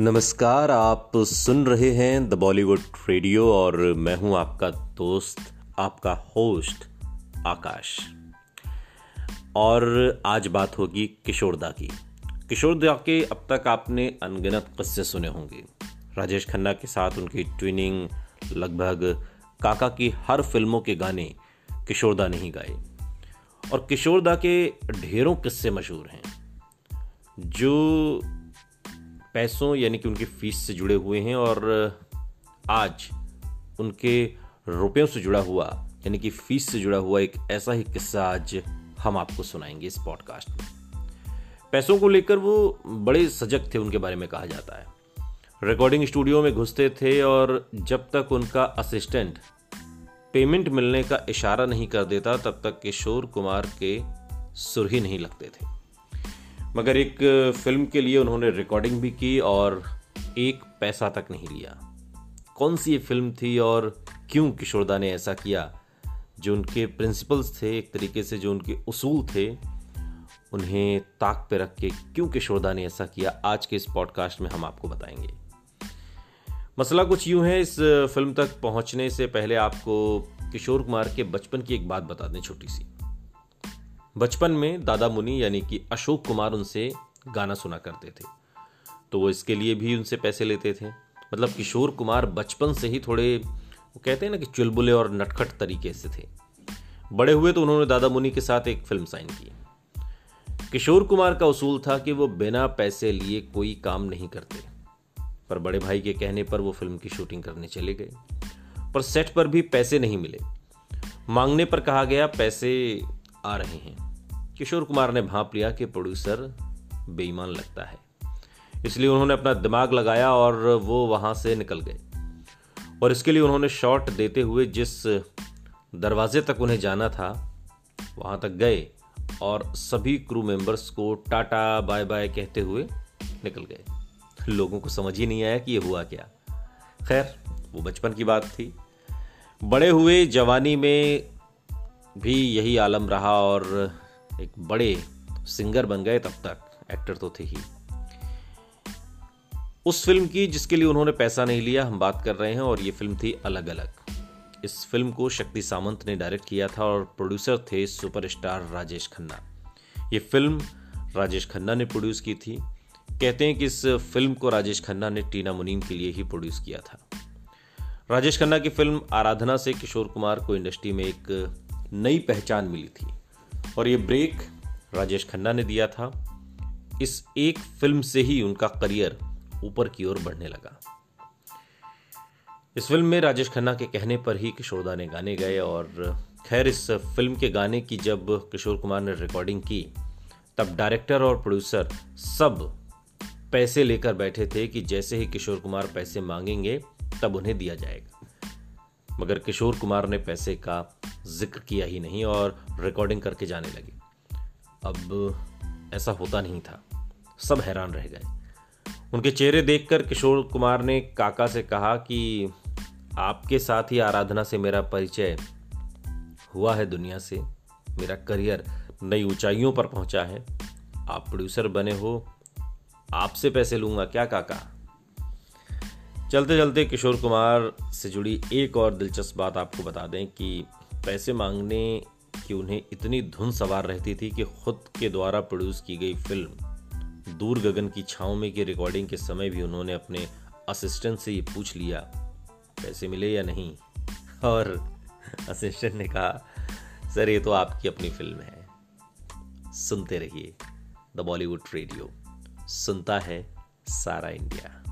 नमस्कार, आप सुन रहे हैं द बॉलीवुड रेडियो और मैं हूँ आपका दोस्त, आपका होस्ट आकाश। और आज बात होगी किशोरदा की। किशोरदा के अब तक आपने अनगिनत किस्से सुने होंगे। राजेश खन्ना के साथ उनकी ट्विनिंग लगभग काका की हर फ़िल्मों के गाने किशोरदा ने ही गाए। और किशोरदा के ढेरों किस्से मशहूर हैं, जो पैसों, यानी कि उनकी फ़ीस से जुड़े हुए हैं और आज उनके रुपयों से जुड़ा हुआ, यानी कि फ़ीस से जुड़ा हुआ एक ऐसा ही किस्सा आज हम आपको सुनाएँगे इस पॉडकास्ट में। पैसों को लेकर वो बड़े सजग थे, उनके बारे में कहा जाता है। रिकॉर्डिंग स्टूडियो में घुसते थे और जब तक उनका असिस्टेंट पेमेंट मिलने का इशारा नहीं कर देता, तब तक किशोर कुमार के सुर ही नहीं लगते थे। मगर एक फ़िल्म के लिए उन्होंने रिकॉर्डिंग भी की और एक पैसा तक नहीं लिया। कौन सी ये फ़िल्म थी और क्यों किशोरदा ने ऐसा किया? जो उनके प्रिंसिपल्स थे, एक तरीके से जो उनके उसूल थे, उन्हें ताक पे रख के क्यों किशोरदा ने ऐसा किया, आज के इस पॉडकास्ट में हम आपको बताएँगे। मसला कुछ यूँ है, इस फ़िल्म तक पहुँचने से पहले आपको किशोर कुमार के बचपन की एक बात बता दें छोटी सी। बचपन में दादा मुनि यानी कि अशोक कुमार उनसे गाना सुना करते थे। तो वो इसके लिए भी उनसे पैसे लेते थे। मतलब किशोर कुमार बचपन से ही थोड़े, वो कहते हैं ना कि चुलबुले और नटखट तरीके से थे। बड़े हुए तो उन्होंने दादा मुनि के साथ एक फ़िल्म साइन की। किशोर कुमार का उसूल था कि वो बिना पैसे लिए कोई काम नहीं करते। पर बड़े भाई के कहने पर वो फ़िल्म की शूटिंग करने चले गए। पर सेट पर भी पैसे नहीं मिले। मांगने पर कहा गया, पैसे आ रहे हैं। किशोर कुमार ने भाप लिया कि प्रोड्यूसर बेईमान लगता है। इसलिए उन्होंने अपना दिमाग लगाया और वो वहाँ से निकल गए। और इसके लिए उन्होंने शॉट देते हुए जिस दरवाजे तक उन्हें जाना था, वहाँ तक गए और सभी क्रू मेंबर्स को टाटा, बाय बाय कहते हुए निकल गए। लोगों को समझ ही नहीं आया कि ये हुआ क्या। खैर, वो बचपन की बात थी। बड़े हुए जवानी में भी यही आलम रहा और एक बड़े सिंगर बन गए, तब तक एक्टर तो थे ही। उस फ़िल्म की जिसके लिए उन्होंने पैसा नहीं लिया, हम बात कर रहे हैं, और ये फ़िल्म थी अलग अलग इस फ़िल्म को शक्ति सामंत ने डायरेक्ट किया था, और प्रोड्यूसर थे सुपरस्टार राजेश खन्ना। ये फ़िल्म राजेश खन्ना ने प्रोड्यूस की थी। कहते हैं कि इस फ़िल्म को राजेश खन्ना ने टीना मुनीम के लिए ही प्रोड्यूस किया था। राजेश खन्ना की फ़िल्म आराधना से किशोर कुमार को इंडस्ट्री में एक नई पहचान मिली थी। और ये ब्रेक राजेश खन्ना ने दिया था। इस एक फ़िल्म से ही उनका करियर ऊपर की ओर बढ़ने लगा। इस फ़िल्म में राजेश खन्ना के कहने पर ही किशोरदा ने गाने गए और खैर इस फ़िल्म के गाने की जब किशोर कुमार ने रिकॉर्डिंग की, तब डायरेक्टर और प्रोड्यूसर सब पैसे लेकर बैठे थे कि जैसे ही किशोर कुमार पैसे मांगेंगे, तब उन्हें दिया जाएगा। मगर किशोर कुमार ने पैसे का ज़िक्र किया ही नहीं और रिकॉर्डिंग करके जाने लगे। अब ऐसा होता नहीं था। सब हैरान रह गए। उनके चेहरे देखकर किशोर कुमार ने काका से कहा कि आपके साथ ही आराधना से मेरा परिचय हुआ है दुनिया से। मेरा करियर नई ऊंचाइयों पर पहुँचा है। आप प्रोड्यूसर बने हो। आपसे पैसे लूँगा क्या काका? चलते चलते किशोर कुमार से जुड़ी एक और दिलचस्प बात आपको बता दें कि पैसे मांगने की उन्हें इतनी धुन सवार रहती थी कि खुद के द्वारा प्रोड्यूस की गई फ़िल्म दूर गगन की छाव में की रिकॉर्डिंग के समय भी उन्होंने अपने असिस्टेंट से ये पूछ लिया, पैसे मिले या नहीं? और असिस्टेंट ने कहा, सर, ये तो आपकी अपनी फ़िल्म है। सुनते रहिए द बॉलीवुड रेडियो। सुनता है सारा इंडिया।